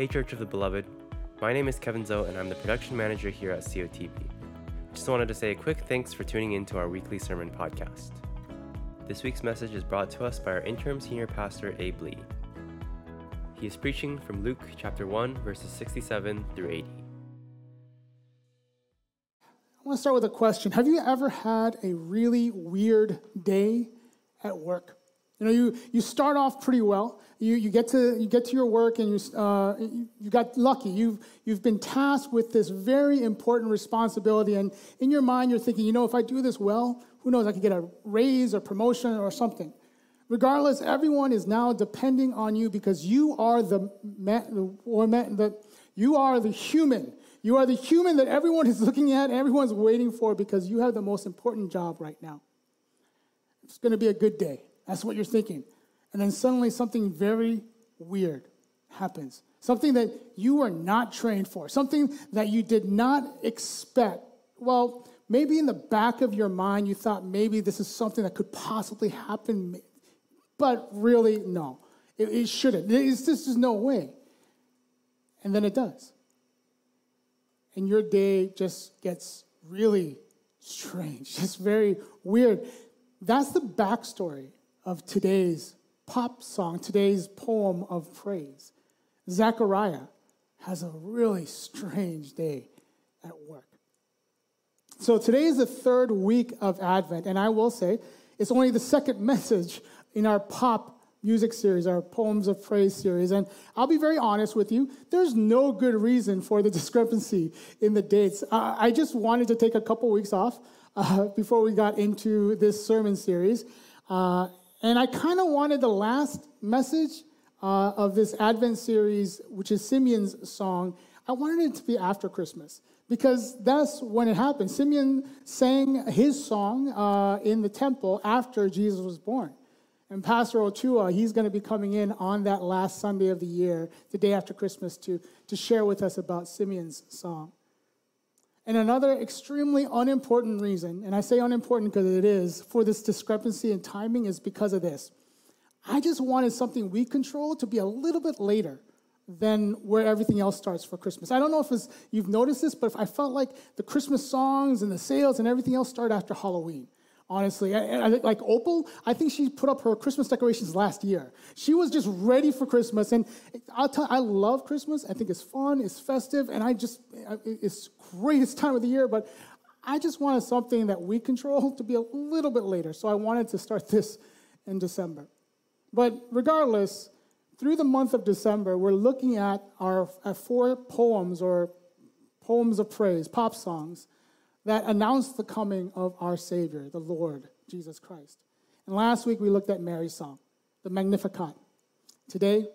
Hey, Church of the Beloved. My name is Kevin Zoe, and I'm the production manager here at COTB. Just wanted to say a quick thanks for tuning in to our weekly sermon podcast. This week's message is brought to us by our interim senior pastor, Abe Lee. He is preaching from Luke chapter 1, verses 67 through 80. I want to start with a question. Have you ever had a really weird day at work? You know, you, you start off pretty well. You, you, get to, you get to your work and you, uh, you, you got lucky. You've, you've been tasked with this very important responsibility. And in your mind, you're thinking, you know, if I do this well, who knows, I could get a raise or promotion or something. Regardless, everyone is now depending on you because you are the, the, the you are the human you are the human that everyone is looking at, everyone's waiting for because you have the most important job right now. It's going to be a good day. That's what you're thinking. And then suddenly something very weird happens. Something that you were not trained for, something that you did not expect. Well, maybe in the back of your mind you thought maybe this is something that could possibly happen, but really, no. It, it shouldn't. It's, this is no way. And then it does and your day just gets really strange, just very weird. That's the backstory of today's pop song, today's poem of praise. Zechariah has a really strange day at work. So today is the third week of Advent, and I will say it's only the second message in our pop music series, our Poems of Praise series. And I'll be very honest with you, there's no good reason for the discrepancy in the dates. Uh, I just wanted to take a couple weeks off uh, before we got into this sermon series. Uh, and I kind of wanted the last message uh, of this Advent series, which is Simeon's song, I wanted it to be after Christmas because that's when it happened. Simeon sang his song uh, in the temple after Jesus was born. And Pastor Ochoa, he's going to be coming in on that last Sunday of the year, the day after Christmas, to, to share with us about Simeon's song. And another extremely unimportant reason, and I say unimportant because it is, for this discrepancy in timing is because of this. I just wanted something we control to be a little bit later than where everything else starts for Christmas. I don't know if you've noticed this, but I felt like the Christmas songs and the sales and everything else start after Halloween honestly. I, I, like Opal, I think she put up her Christmas decorations last year. She was just ready for Christmas. And I'll tell I love Christmas. I think it's fun, it's festive, and I just, it's greatest time of the year, but I just wanted something that we control to be a little bit later. So I wanted to start this in December. But regardless, through the month of December, we're looking at our at four poems or poems of praise, pop songs that announced the coming of our Savior, the Lord Jesus Christ. And last week we looked at Mary's song, the Magnificat. Today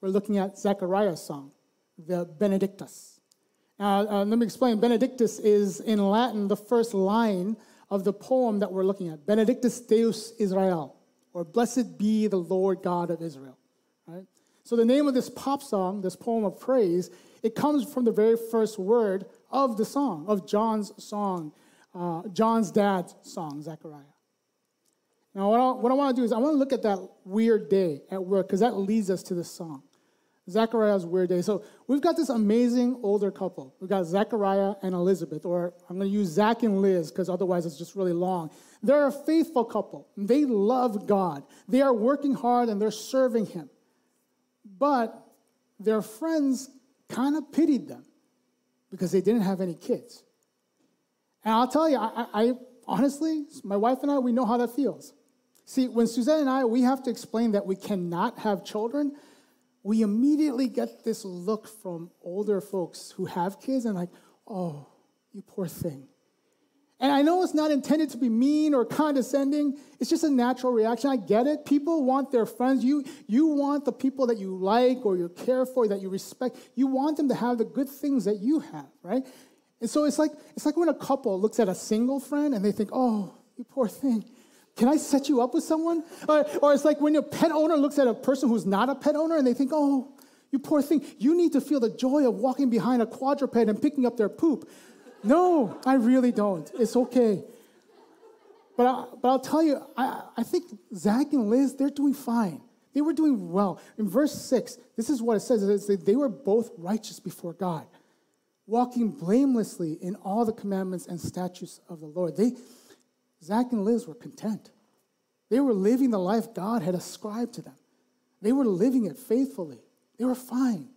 we're looking at Zechariah's song, the Benedictus. Now, uh, let me explain. Benedictus is in Latin the first line of the poem that we're looking at Benedictus Deus Israel, or Blessed be the Lord God of Israel. Right? So, the name of this pop song, this poem of praise, it comes from the very first word of the song, of John's song, uh, John's dad's song, Zechariah. Now, what I, what I want to do is I want to look at that weird day at work because that leads us to the song. Zechariah's weird day. So we've got this amazing older couple. We've got Zechariah and Elizabeth, or I'm going to use Zach and Liz because otherwise it's just really long. They're a faithful couple. They love God. They are working hard and they're serving Him. But their friends kind of pitied them because they didn't have any kids. And I'll tell you, I, I, honestly, my wife and I, we know how that feels. See, when Suzette and I, we have to explain that we cannot have children, we immediately get this look from older folks who have kids and like, oh, you poor thing. And I know it's not intended to be mean or condescending. It's just a natural reaction. I get it. People want their friends. You, you want the people that you like or you care for, that you respect. You want them to have the good things that you have, right? And so it's like, it's like when a couple looks at a single friend and they think, oh, you poor thing. Can I set you up with someone? Or, or it's like when a pet owner looks at a person who's not a pet owner and they think, oh, you poor thing. You need to feel the joy of walking behind a quadruped and picking up their poop. No, I really don't. It's okay. But, I, but I'll tell you, I, I think Zach and Liz, they're doing fine. They were doing well. In verse 6, this is what it says it says they were both righteous before God, walking blamelessly in all the commandments and statutes of the Lord. They, Zach and Liz were content. They were living the life God had ascribed to them. They were living it faithfully. They were fine.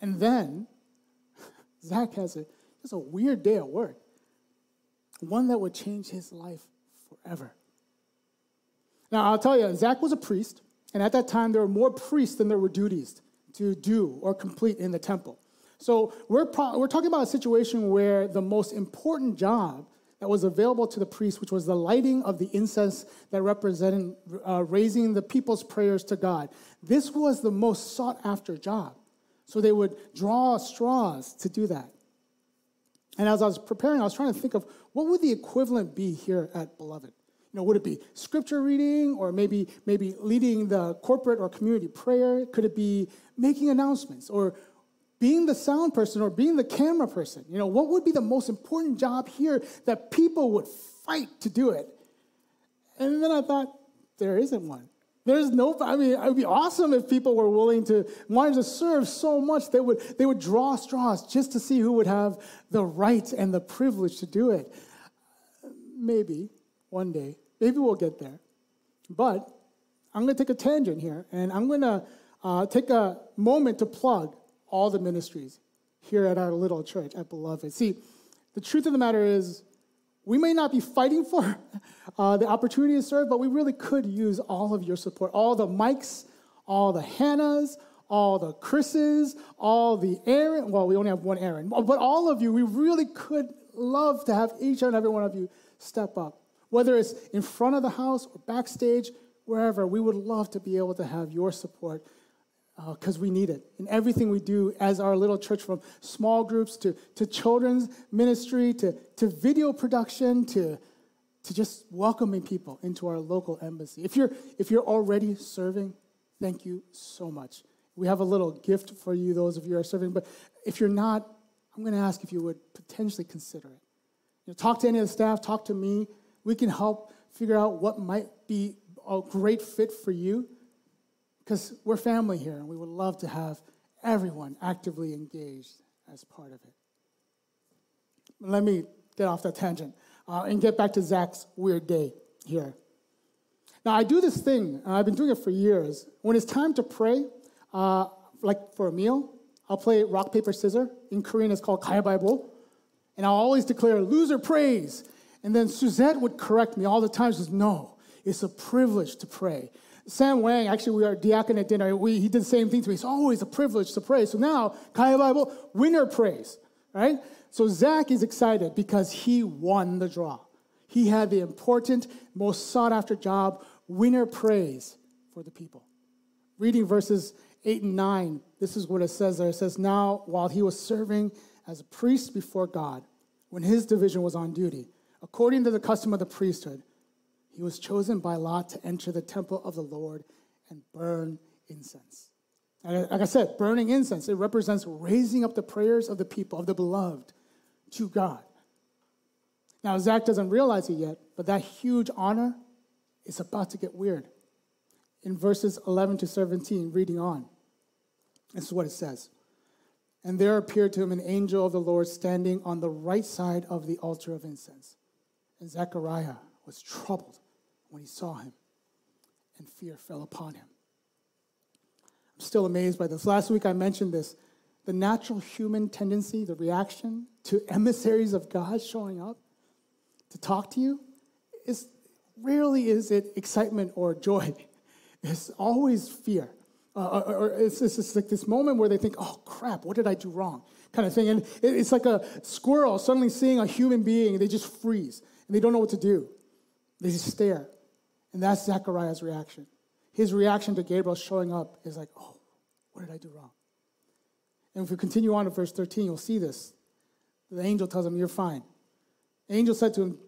And then Zach has a, just a weird day at work, one that would change his life forever. Now, I'll tell you, Zach was a priest, and at that time, there were more priests than there were duties to do or complete in the temple. So we're, pro- we're talking about a situation where the most important job that was available to the priest, which was the lighting of the incense that represented uh, raising the people's prayers to God. This was the most sought after job. So they would draw straws to do that. And as I was preparing, I was trying to think of what would the equivalent be here at Beloved? You know, would it be scripture reading or maybe maybe leading the corporate or community prayer? Could it be making announcements or being the sound person or being the camera person? You know, what would be the most important job here that people would fight to do it? And then I thought, there isn't one. There's no, I mean, it would be awesome if people were willing to, wanted to serve so much, they would, they would draw straws just to see who would have the right and the privilege to do it. Maybe one day. Maybe we'll get there. But I'm going to take a tangent here, and I'm going to uh, take a moment to plug all the ministries here at our little church at Beloved. See, the truth of the matter is, we may not be fighting for uh, the opportunity to serve, but we really could use all of your support. All the Mikes, all the Hannahs, all the Chris's, all the Aaron. Well, we only have one Aaron, but all of you, we really could love to have each and every one of you step up. Whether it's in front of the house or backstage, wherever, we would love to be able to have your support because uh, we need it in everything we do as our little church, from small groups to, to children's ministry to, to video production to, to just welcoming people into our local embassy. If you're, if you're already serving, thank you so much. We have a little gift for you, those of you who are serving, but if you're not, I'm going to ask if you would potentially consider it. You know, talk to any of the staff, talk to me. We can help figure out what might be a great fit for you because we're family here and we would love to have everyone actively engaged as part of it. Let me get off that tangent uh, and get back to Zach's weird day here. Now, I do this thing, I've been doing it for years. When it's time to pray, uh, like for a meal, I'll play rock, paper, scissors. In Korean, it's called Kaya Bible, And I'll always declare, loser prays. And then Suzette would correct me all the time. She says, No, it's a privilege to pray. Sam Wang, actually, we are diacon at dinner. We, he did the same thing to me. It's always a privilege to pray. So now, Kaya Bible, winner prays, right? So Zach is excited because he won the draw. He had the important, most sought after job, winner prays for the people. Reading verses 8 and 9, this is what it says there. It says, Now, while he was serving as a priest before God, when his division was on duty, According to the custom of the priesthood, he was chosen by Lot to enter the temple of the Lord and burn incense. Like I said, burning incense, it represents raising up the prayers of the people, of the beloved, to God. Now, Zach doesn't realize it yet, but that huge honor is about to get weird. In verses 11 to 17, reading on, this is what it says. And there appeared to him an angel of the Lord standing on the right side of the altar of incense. And Zechariah was troubled when he saw him, and fear fell upon him. I'm still amazed by this. Last week I mentioned this the natural human tendency, the reaction to emissaries of God showing up to talk to you is rarely is it excitement or joy. It's always fear. Uh, or, or it's, it's, it's, like this moment where they think, oh crap, what did I do wrong? Kind of thing. And it's like a squirrel suddenly seeing a human being, they just freeze and they don't know what to do. They just stare. And that's Zechariah's reaction. His reaction to Gabriel showing up is like, oh, what did I do wrong? And if we continue on to verse 13, you'll see this. The angel tells him, You're fine. The angel said to him,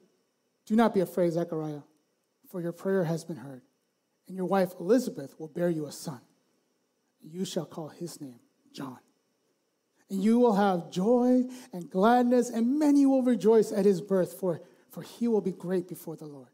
Do not be afraid, Zechariah, for your prayer has been heard, and your wife Elizabeth will bear you a son. You shall call his name John. And you will have joy and gladness, and many will rejoice at his birth, for for he will be great before the Lord.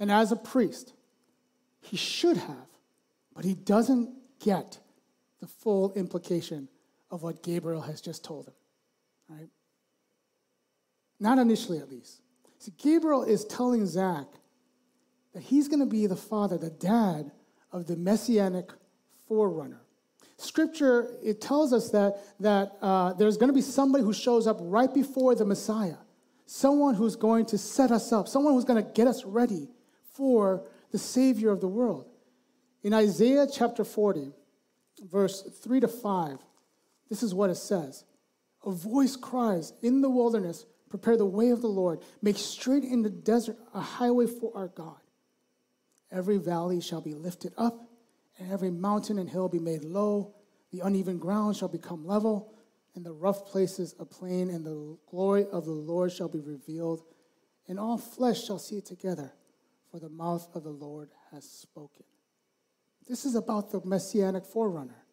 And as a priest, he should have, but he doesn't get the full implication of what Gabriel has just told him. Right? Not initially, at least. See, Gabriel is telling Zach that he's going to be the father, the dad of the messianic forerunner. Scripture, it tells us that, that uh, there's going to be somebody who shows up right before the Messiah, someone who's going to set us up, someone who's going to get us ready for the Savior of the world. In Isaiah chapter 40, verse 3 to 5, this is what it says A voice cries in the wilderness, Prepare the way of the Lord, make straight in the desert a highway for our God. Every valley shall be lifted up, and every mountain and hill be made low. The uneven ground shall become level, and the rough places a plain, and the glory of the Lord shall be revealed, and all flesh shall see it together, for the mouth of the Lord has spoken. This is about the messianic forerunner.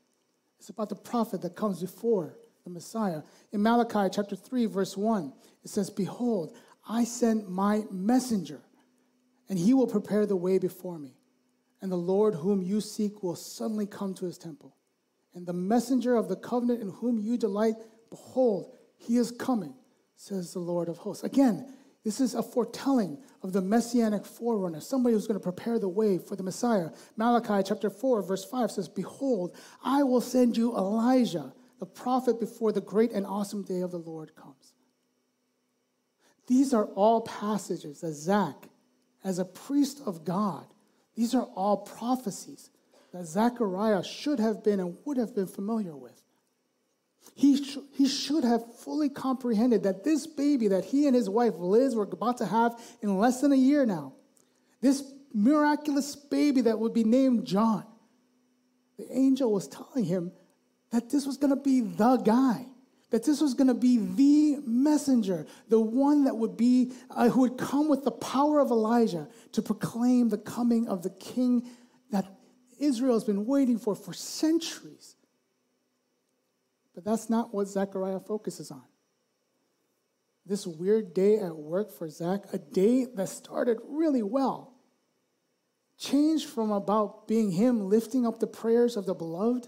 It's about the prophet that comes before the Messiah. In Malachi chapter 3, verse 1, it says, Behold, I send my messenger and he will prepare the way before me. And the Lord whom you seek will suddenly come to his temple. And the messenger of the covenant in whom you delight, behold, he is coming, says the Lord of hosts. Again, this is a foretelling of the messianic forerunner, somebody who's going to prepare the way for the Messiah. Malachi chapter 4, verse 5 says, Behold, I will send you Elijah, the prophet, before the great and awesome day of the Lord comes. These are all passages that Zach as a priest of God. These are all prophecies that Zechariah should have been and would have been familiar with. He, sh- he should have fully comprehended that this baby that he and his wife Liz were about to have in less than a year now, this miraculous baby that would be named John, the angel was telling him that this was going to be the guy that this was going to be the messenger, the one that would be, uh, who would come with the power of Elijah to proclaim the coming of the king that Israel has been waiting for for centuries. But that's not what Zechariah focuses on. This weird day at work for Zach, a day that started really well, changed from about being him lifting up the prayers of the beloved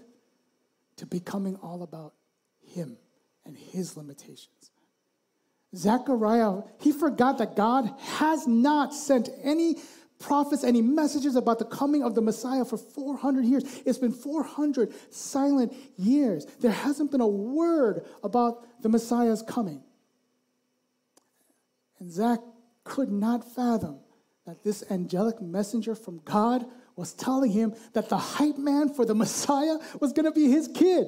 to becoming all about him and his limitations. Zechariah, he forgot that God has not sent any prophets, any messages about the coming of the Messiah for 400 years. It's been 400 silent years. There hasn't been a word about the Messiah's coming. And Zach could not fathom that this angelic messenger from God was telling him that the hype man for the Messiah was going to be his kid.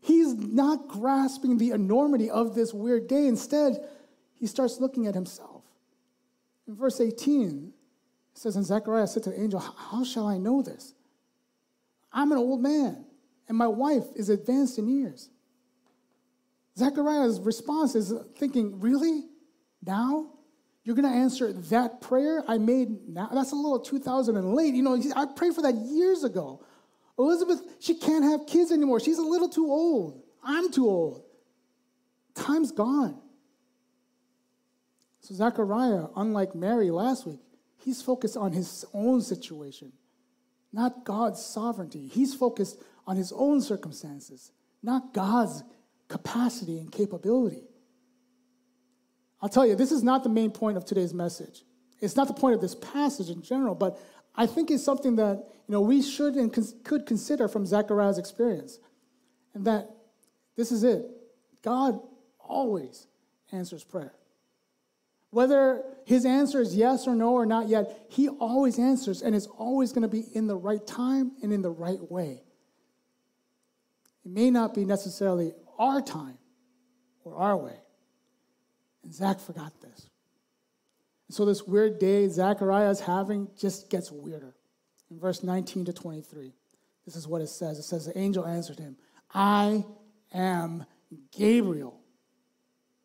He's not grasping the enormity of this weird day. Instead, he starts looking at himself. In verse 18, it says, And Zechariah said to the angel, How shall I know this? I'm an old man, and my wife is advanced in years. Zechariah's response is thinking, Really? Now? You're going to answer that prayer I made now? That's a little 2000 and late. You know, I prayed for that years ago. Elizabeth, she can't have kids anymore. She's a little too old. I'm too old. Time's gone. So, Zechariah, unlike Mary last week, he's focused on his own situation, not God's sovereignty. He's focused on his own circumstances, not God's capacity and capability. I'll tell you, this is not the main point of today's message. It's not the point of this passage in general, but I think it's something that you know, we should and could consider from Zechariah's experience. And that this is it God always answers prayer. Whether his answer is yes or no or not yet, he always answers and is always going to be in the right time and in the right way. It may not be necessarily our time or our way. And Zach forgot this. so this weird day Zechariah is having just gets weirder. In verse 19 to 23, this is what it says. It says, The angel answered him, I am Gabriel.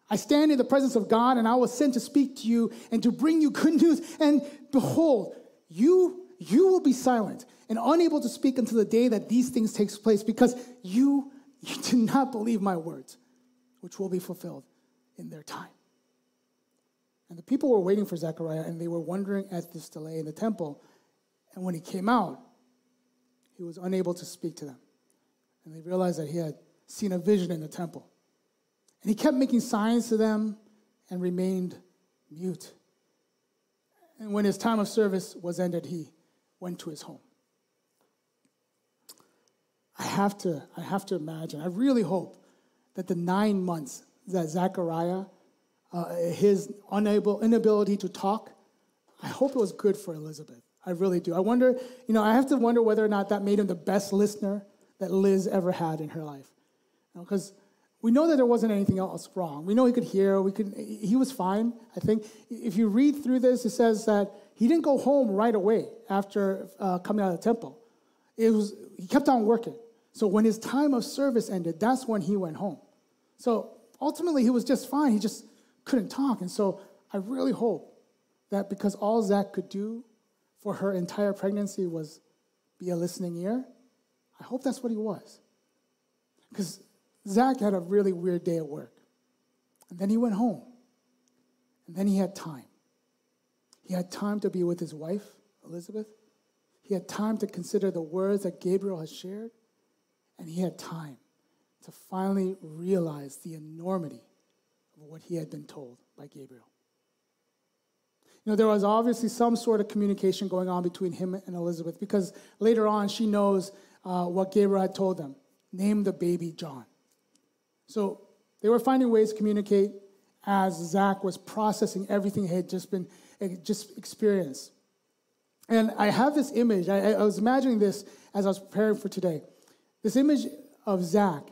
I stand in the presence of God, and I was sent to speak to you and to bring you good news. And behold, you, you will be silent and unable to speak until the day that these things takes place, because you, you do not believe my words, which will be fulfilled in their time. And the people were waiting for Zechariah, and they were wondering at this delay in the temple. And when he came out, he was unable to speak to them. And they realized that he had seen a vision in the temple. And he kept making signs to them and remained mute. And when his time of service was ended, he went to his home. I have to, I have to imagine, I really hope that the nine months that Zechariah, uh, his unable, inability to talk, I hope it was good for Elizabeth. I really do. I wonder, you know, I have to wonder whether or not that made him the best listener that Liz ever had in her life. Because you know, we know that there wasn't anything else wrong. We know he could hear, we could, he was fine, I think. If you read through this, it says that he didn't go home right away after uh, coming out of the temple. It was, he kept on working. So when his time of service ended, that's when he went home. So ultimately, he was just fine. He just couldn't talk. And so I really hope that because all Zach could do for her entire pregnancy was be a listening ear, I hope that's what he was. Because Zach had a really weird day at work. And then he went home. And then he had time. He had time to be with his wife, Elizabeth. He had time to consider the words that Gabriel had shared. And he had time to finally realize the enormity of what he had been told by Gabriel. You know, there was obviously some sort of communication going on between him and Elizabeth because later on she knows uh, what Gabriel had told them name the baby John. So they were finding ways to communicate as Zach was processing everything he had just been just experienced. And I have this image, I, I was imagining this as I was preparing for today. This image of Zach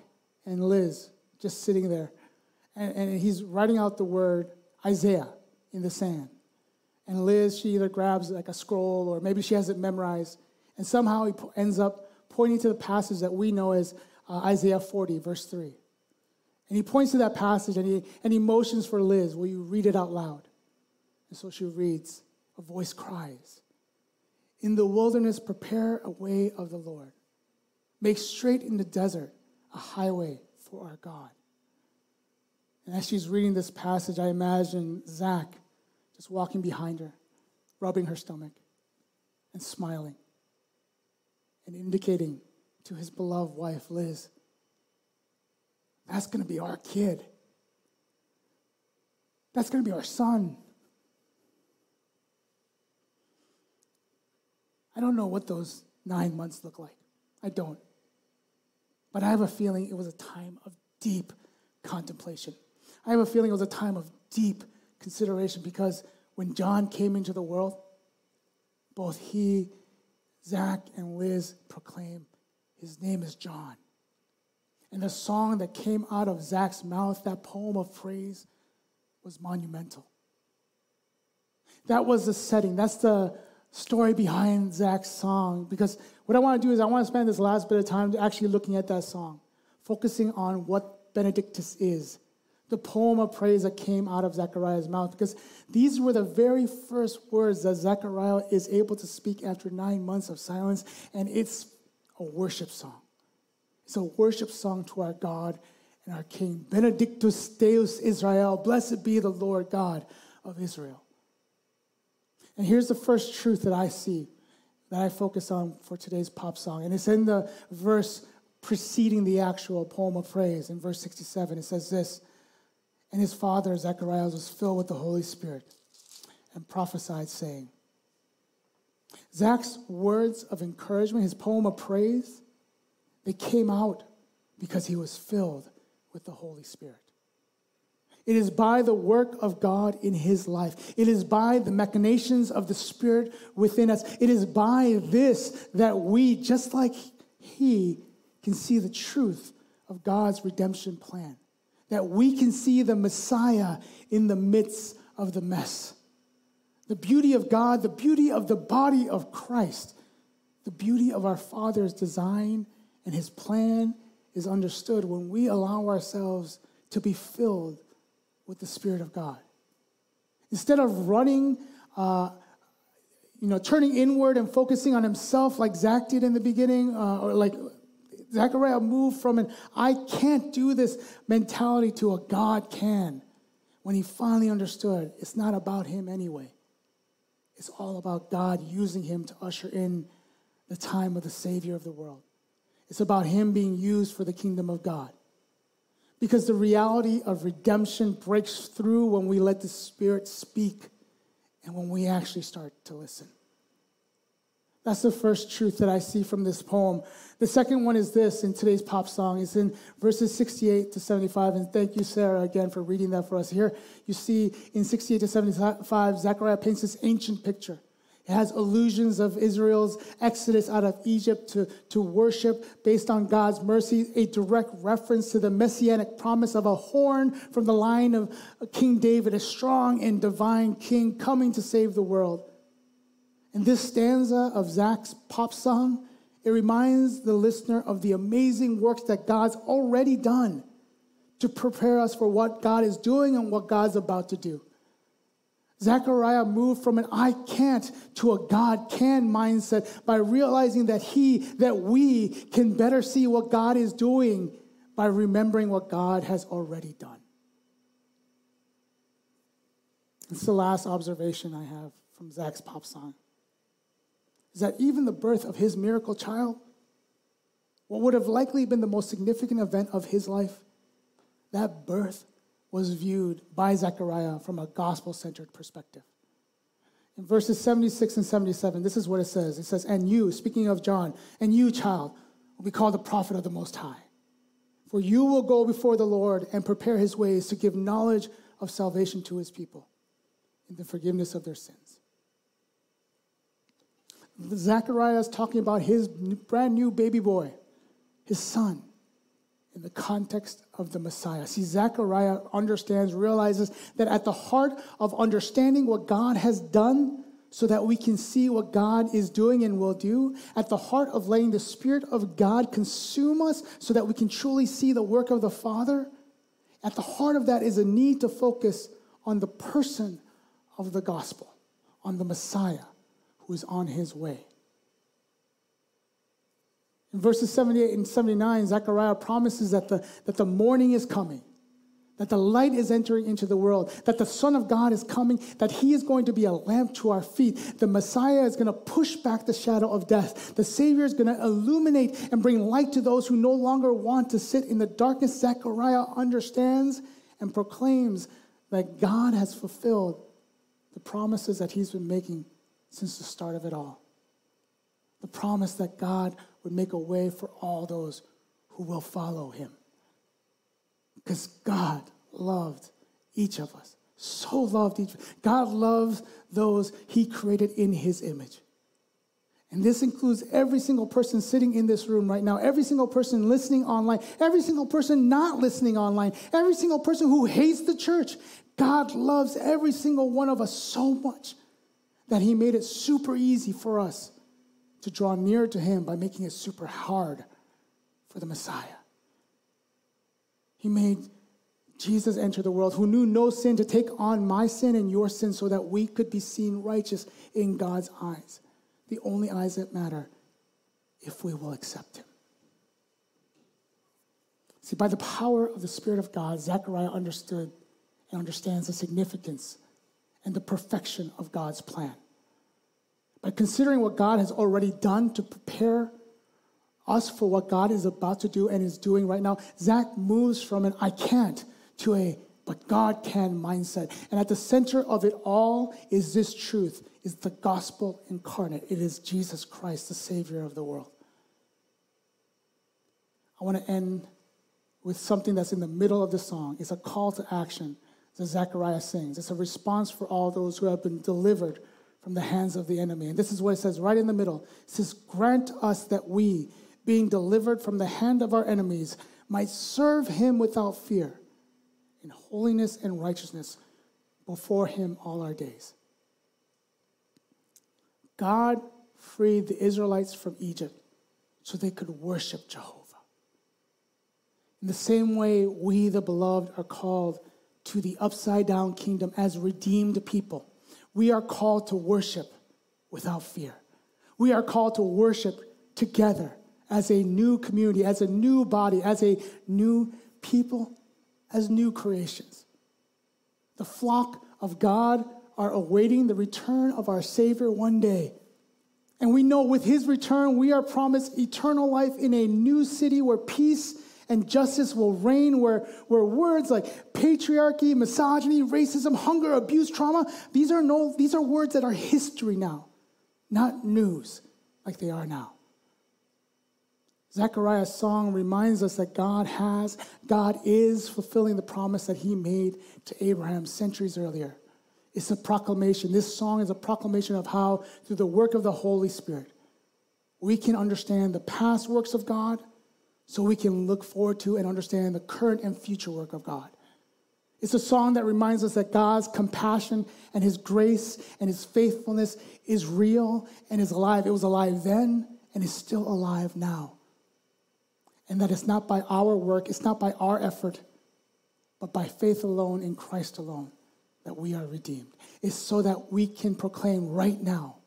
and Liz just sitting there, and, and he's writing out the word Isaiah in the sand. And Liz, she either grabs like a scroll or maybe she has it memorized, and somehow he ends up pointing to the passage that we know as uh, Isaiah 40, verse 3. And he points to that passage and he, and he motions for Liz, Will you read it out loud? And so she reads, a voice cries, In the wilderness, prepare a way of the Lord Make straight in the desert a highway for our God. And as she's reading this passage, I imagine Zach just walking behind her, rubbing her stomach and smiling and indicating to his beloved wife, Liz, that's going to be our kid. That's going to be our son. I don't know what those nine months look like. I don't. But I have a feeling it was a time of deep contemplation. I have a feeling it was a time of deep consideration because when John came into the world, both he, Zach, and Liz proclaim his name is John. And the song that came out of Zach's mouth, that poem of praise, was monumental. That was the setting. That's the story behind Zach's song. Because what I want to do is I want to spend this last bit of time actually looking at that song, focusing on what Benedictus is, the poem of praise that came out of Zechariah's mouth. Because these were the very first words that Zechariah is able to speak after nine months of silence, and it's a worship song. It's a worship song to our God and our King. Benedictus Deus Israel, blessed be the Lord God of Israel. And here's the first truth that I see that I focus on for today's pop song. And it's in the verse preceding the actual poem of praise. In verse 67, it says this And his father, Zechariah, was filled with the Holy Spirit and prophesied, saying, Zach's words of encouragement, his poem of praise, they came out because he was filled with the Holy Spirit. It is by the work of God in his life. It is by the machinations of the Spirit within us. It is by this that we, just like he, can see the truth of God's redemption plan. That we can see the Messiah in the midst of the mess. the beauty of God, the beauty of the body of Christ, the beauty of our Father's design and his plan is understood when we allow ourselves to be filled with the Spirit of God. Instead of running, uh, you know, turning inward and focusing on himself like Zach did in the beginning, uh, or like Zechariah moved from an I can't do this mentality to a God can when he finally understood it's not about him anyway. It's all about God using him to usher in the time of the Savior of the world. It's about him being used for the kingdom of God. Because the reality of redemption breaks through when we let the Spirit speak and when we actually start to listen. That's the first truth that I see from this poem. The second one is this in today's pop song. It's in verses 68 to 75. And thank you, Sarah, again, for reading that for us. Here you see in 68 to 75, Zechariah paints this ancient picture. It has allusions of Israel's exodus out of Egypt to, to worship based on God's mercy, a direct reference to the messianic promise of a horn from the line of King David, a strong and divine king coming to save the world. In this stanza of Zach's pop song, it reminds the listener of the amazing works that God's already done to prepare us for what God is doing and what God's about to do. Zechariah moved from an I can't to a God can mindset by realizing that he, that we can better see what God is doing by remembering what God has already done. It's the last observation I have from Zach's pop song is that even the birth of his miracle child, what would have likely been the most significant event of his life, that birth was viewed by Zechariah from a gospel centered perspective. In verses 76 and 77, this is what it says it says, And you, speaking of John, and you, child, will be called the prophet of the Most High. For you will go before the Lord and prepare his ways to give knowledge of salvation to his people in the forgiveness of their sins Zechariah is talking about his brand new baby boy, his son, in the context of the Messiah. See, Zechariah understands, realizes that at the heart of understanding what God has done so that we can see what God is doing and will do, at the heart of letting the Spirit of God consume us so that we can truly see the work of the Father, at the heart of that is a need to focus on the person of the gospel, on the Messiah who is on his way. In verses 78 and 79, Zechariah promises that the, that the morning is coming, that the light is entering into the world, that the Son of God is coming, that he is going to be a lamp to our feet. The Messiah is going to push back the shadow of death. The Savior is going to illuminate and bring light to those who no longer want to sit in the darkness. Zechariah understands and proclaims that God has fulfilled the promises that he's been making since the start of it all. The promise that God would make a way for all those who will follow him. Because God loved each of us. So loved each. God loves those he created in his image. And this includes every single person sitting in this room right now, every single person listening online, every single person not listening online, every single person who hates the church. God loves every single one of us so much that He made it super easy for us to draw near to Him by making it super hard for the Messiah. He made Jesus enter the world who knew no sin to take on my sin and your sin so that we could be seen righteous in God's eyes, the only eyes that matter if we will accept Him. See, by the power of the Spirit of God, Zechariah understood and understands the significance and the perfection of God's plan. By considering what God has already done to prepare us for what God is about to do and is doing right now, Zach moves from an I can't to a but God can mindset. And at the center of it all is this truth, is the gospel incarnate. It is Jesus Christ, the Savior of the world. I want to end with something that's in the middle of the song. It's a call to action that Zechariah sings. It's a response for all those who have been delivered from the hands of the enemy. And this is what it says right in the middle. It says, Grant us that we, being delivered from the hand of our enemies, might serve him without fear in holiness and righteousness before him all our days. God freed the Israelites from Egypt so they could worship Jehovah. In the same way, we, the beloved, are called to the upside down kingdom as redeemed people. We are called to worship without fear. We are called to worship together as a new community, as a new body, as a new people, as new creations. The flock of God are awaiting the return of our Savior one day. And we know with his return, we are promised eternal life in a new city where peace and justice will reign, where, where words like patriarchy, misogyny, racism, hunger, abuse, trauma, these are, no, these are words that are history now, not news like they are now. Zechariah's song reminds us that God has, God is fulfilling the promise that he made to Abraham centuries earlier. It's a proclamation. This song is a proclamation of how, through the work of the Holy Spirit, we can understand the past works of God so we can look forward to and understand the current and future work of God. It's a song that reminds us that God's compassion and his grace and his faithfulness is real and is alive. It was alive then and is still alive now. And that it's not by our work, it's not by our effort, but by faith alone in Christ alone that we are redeemed. It's so that we can proclaim right now,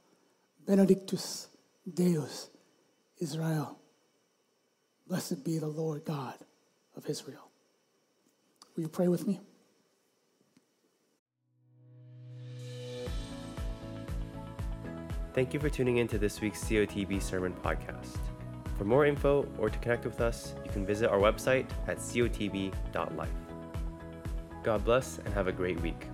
Benedictus Deus Israel. Blessed be the Lord God of Israel. Will you pray with me? Thank you for tuning in to this week's COTB Sermon Podcast. For more info or to connect with us, you can visit our website at cotb.life. God bless and have a great week.